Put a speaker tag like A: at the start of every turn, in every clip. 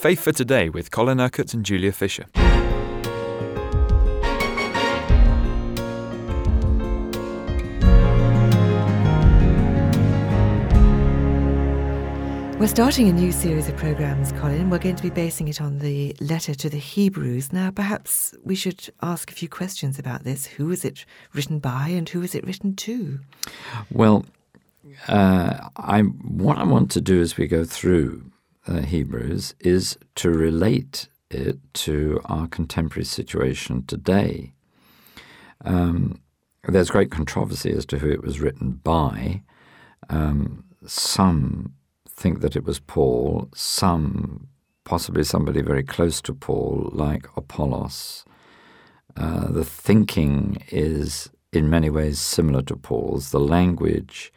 A: Faith for Today with Colin Urquhart and Julia Fisher.
B: We're starting a new series of programs, Colin. We're going to be basing it on the letter to the Hebrews. Now, perhaps we should ask a few questions about this. Who is it written by and who is it written to?
C: Well, uh, I what I want to do as we go through uh, Hebrews is to relate it to our contemporary situation today. Um, there's great controversy as to who it was written by. Um, some think that it was Paul, some, possibly somebody very close to Paul, like Apollos. Uh, the thinking is in many ways similar to Paul's. The language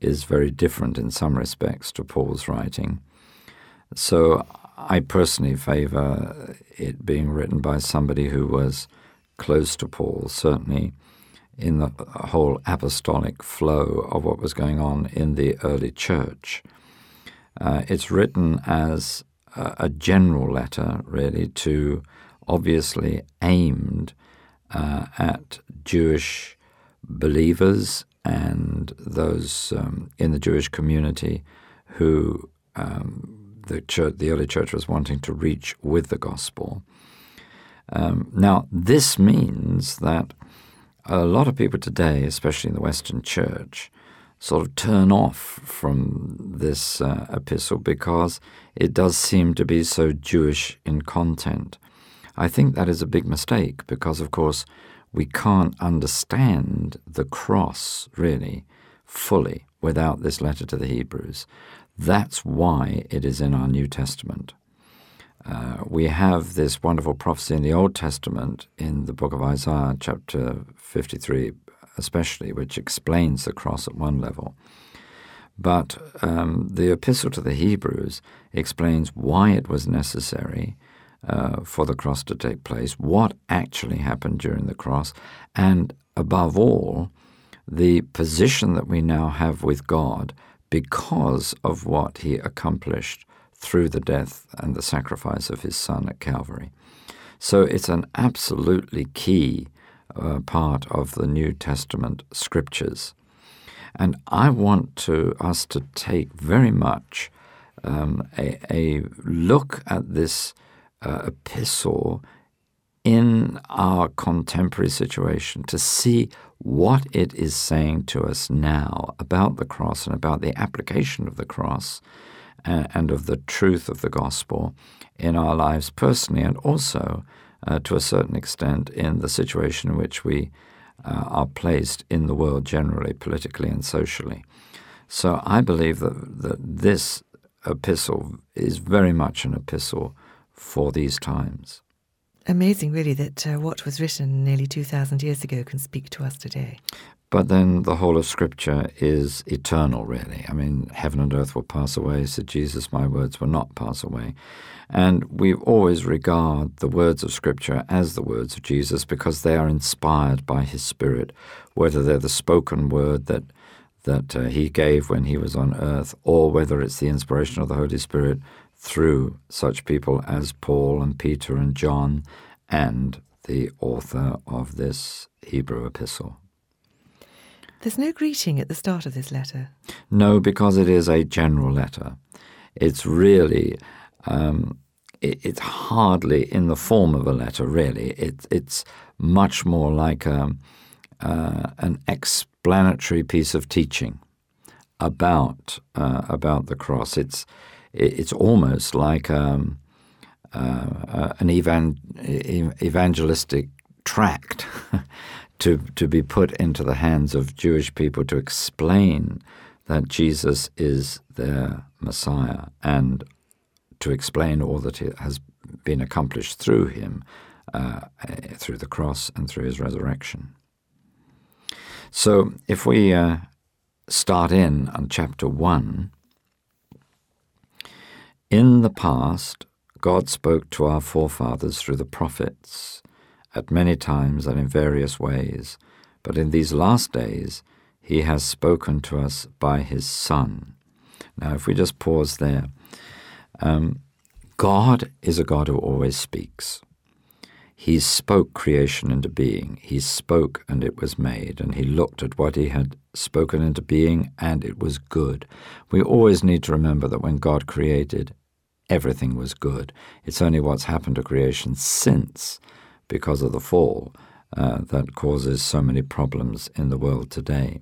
C: is very different in some respects to Paul's writing. So I personally favor it being written by somebody who was close to Paul, certainly in the whole apostolic flow of what was going on in the early church. Uh, it's written as a, a, general letter, really, to obviously aimed uh, at Jewish believers and those um, in the Jewish community who um, the church, the early church was wanting to reach with the gospel. Um, now, this means that a lot of people today, especially in the Western church, sort of turn off from this uh, epistle because it does seem to be so Jewish in content. I think that is a big mistake because, of course, we can't understand the cross really fully without this letter to the Hebrews. That's why it is in our New Testament. Uh, we have this wonderful prophecy in the Old Testament in the book of Isaiah, chapter 53, especially, which explains the cross at one level. But um, the epistle to the Hebrews explains why it was necessary uh, for the cross to take place, what actually happened during the cross, and above all, the position that we now have with God because of what he accomplished through the death and the sacrifice of his Son at Calvary. So it's an absolutely key uh, part of the New Testament scriptures. And I want to us to take very much um, a, a, look at this uh, epistle in our contemporary situation to see what it is saying to us now about the cross and about the application of the cross and, uh, and of the truth of the gospel in our lives personally and also uh, to a certain extent in the situation in which we uh, are placed in the world generally, politically and socially. So I believe that, that this epistle is very much an epistle for these times.
B: Amazing, really, that uh, what was written nearly 2,000 years ago can speak to us today.
C: But then the whole of Scripture is eternal, really. I mean, heaven and earth will pass away, said Jesus, my words will not pass away. And we always regard the words of Scripture as the words of Jesus because they are inspired by His Spirit, whether they're the spoken word that that uh, He gave when He was on earth, or whether it's the inspiration of the Holy Spirit through such people as Paul and Peter and John and the author of this Hebrew epistle.
B: There's no greeting at the start of this letter.
C: No, because it is a general letter. It's really um, it, it's hardly in the form of a letter, really. It, it's much more like a, um, uh, an explanatory piece of teaching about uh, about the cross. It's it, it's almost like um, uh, uh an evan- evangelistic tract to to be put into the hands of Jewish people to explain that Jesus is their Messiah and to explain all that has been accomplished through him, uh, through the cross and through his resurrection. So if we uh, start in on chapter 1, in the past, God spoke to our forefathers through the prophets at many times and in various ways, but in these last days, he has spoken to us by his Son. Now, if we just pause there, um, God is a God who always speaks. He spoke creation into being. He spoke and it was made, and he looked at what he had spoken into being and it was good. We always need to remember that when God created, everything was good. It's only what's happened to creation since, because of the fall, uh, that causes so many problems in the world today.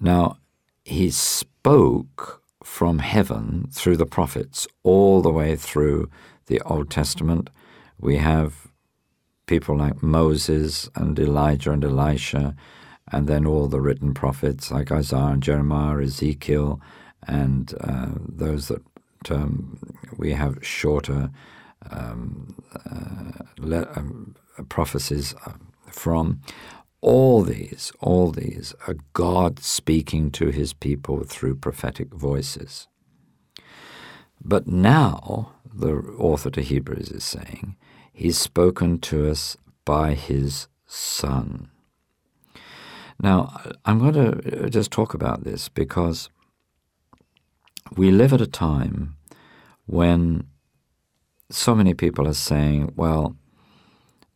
C: Now, he spoke from heaven through the prophets all the way through the Old Testament we have people like Moses and Elijah and Elisha, and then all the written prophets like Isaiah and Jeremiah, Ezekiel, and uh, those that um, we have shorter um, uh, le- um, prophecies uh, from. All these, all these are God speaking to his people through prophetic voices. But now, the author to Hebrews is saying, He's spoken to us by His Son. Now, I'm going to just talk about this because we live at a time when so many people are saying, well,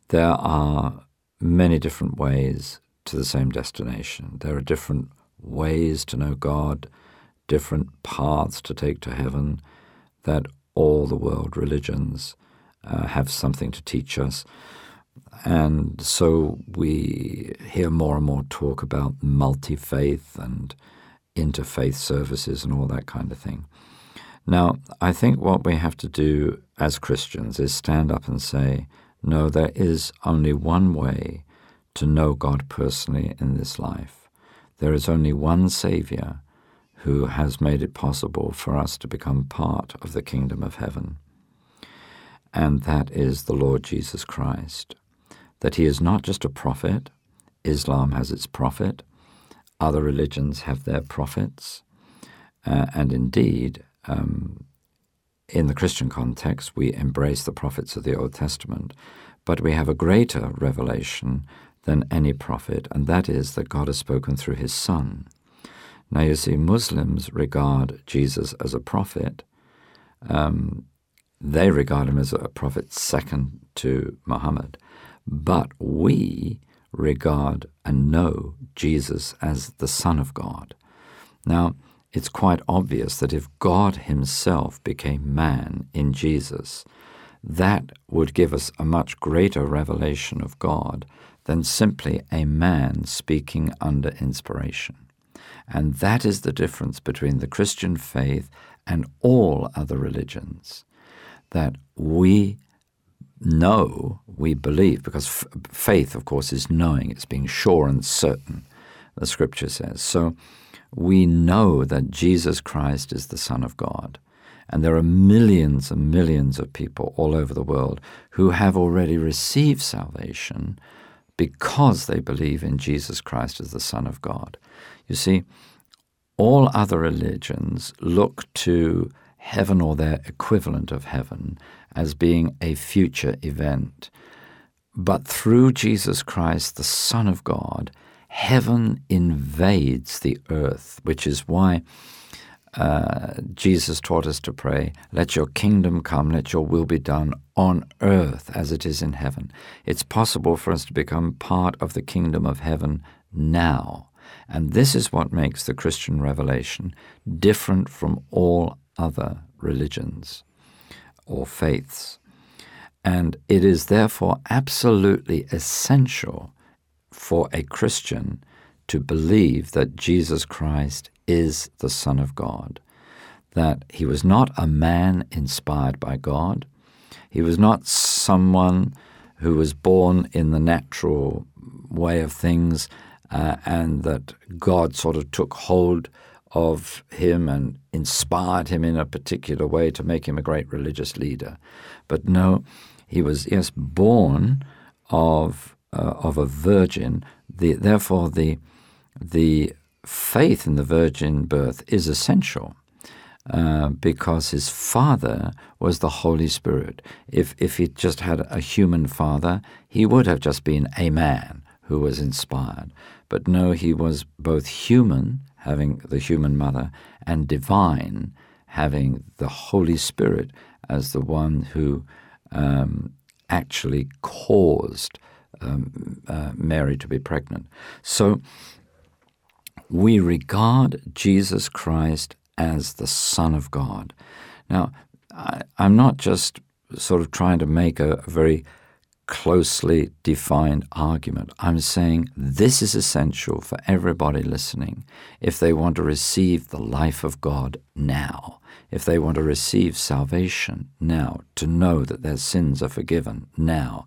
C: there are many different ways to the same destination. There are different ways to know God, different paths to take to heaven that all the world religions uh, have something to teach us. And so we hear more and more talk about multi faith and interfaith services and all that kind of thing. Now, I think what we have to do as Christians is stand up and say, no, there is only one way to know God personally in this life. There is only one Savior who has made it possible for us to become part of the kingdom of heaven and that is the Lord Jesus Christ. That he is not just a prophet, Islam has its prophet, other religions have their prophets, uh, and indeed, um, in the Christian context, we embrace the prophets of the Old Testament, but we have a greater revelation than any prophet, and that is that God has spoken through his Son. Now, you see, Muslims regard Jesus as a prophet. Um, they regard him as a prophet second to Muhammad. But we regard and know Jesus as the Son of God. Now, it's quite obvious that if God Himself became man in Jesus, that would give us a much greater revelation of God than simply a man speaking under inspiration. And that is the difference between the Christian faith and all other religions that we know, we believe, because f- faith, of course, is knowing, it's being sure and certain, the scripture says. So we know that Jesus Christ is the Son of God. And there are millions and millions of people all over the world who have already received salvation because they believe in Jesus Christ as the Son of God. You see, all other religions look to heaven or their equivalent of heaven as being a future event. But through Jesus Christ, the Son of God, heaven invades the earth, which is why uh, Jesus taught us to pray, Let your kingdom come, let your will be done on earth as it is in heaven. It's possible for us to become part of the kingdom of heaven now. And this is what makes the Christian revelation different from all other religions or faiths. And it is therefore absolutely essential for a Christian to believe that Jesus Christ is the Son of God, that he was not a man inspired by God, he was not someone who was born in the natural way of things, uh, and that God sort of took hold of him and inspired him in a particular way to make him a great religious leader. But no, he was, yes, born of, uh, of a virgin. The, therefore, the, the faith in the virgin birth is essential. Uh, because his father was the Holy Spirit. If if he just had a human father, he would have just been a man who was inspired. But no, he was both human having the human mother, and divine, having the Holy Spirit as the one who um, actually caused um, uh, Mary to be pregnant. So we regard Jesus Christ as the Son of God. Now, I, am not just sort of trying to make a, a very closely defined argument. I'm saying this is essential for everybody listening if they want to receive the life of God now, if they want to receive salvation now, to know that their sins are forgiven now,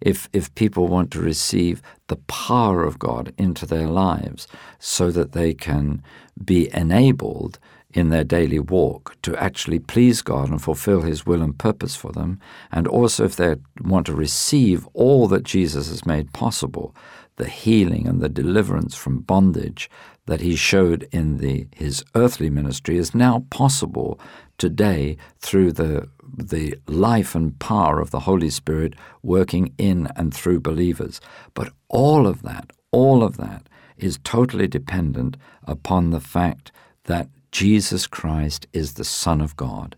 C: if, if people want to receive the power of God into their lives so that they can be enabled in their daily walk to actually please God and fulfill His will and purpose for them, and also if they want to receive all that Jesus has made possible, the healing and the deliverance from bondage that He showed in the, His earthly ministry is now possible today through the the life and power of the Holy Spirit working in and through believers. But all of that, all of that is totally dependent upon the fact that Jesus Christ is the Son of God.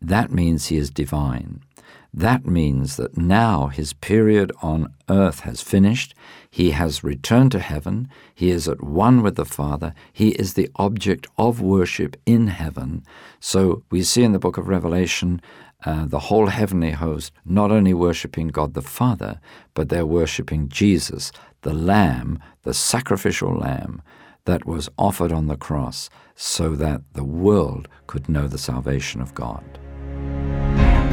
C: That means he is divine. That means that now his period on earth has finished. He has returned to heaven. He is at one with the Father. He is the object of worship in heaven. So we see in the book of Revelation uh, the whole heavenly host not only worshiping God the Father, but they're worshiping Jesus, the Lamb, the sacrificial Lamb that was offered on the cross so that the world could know the salvation of God.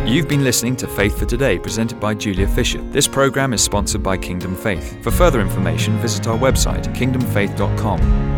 A: You've been listening to Faith for Today, presented by Julia Fisher. This program is sponsored by Kingdom Faith. For further information, visit our website, kingdomfaith.com.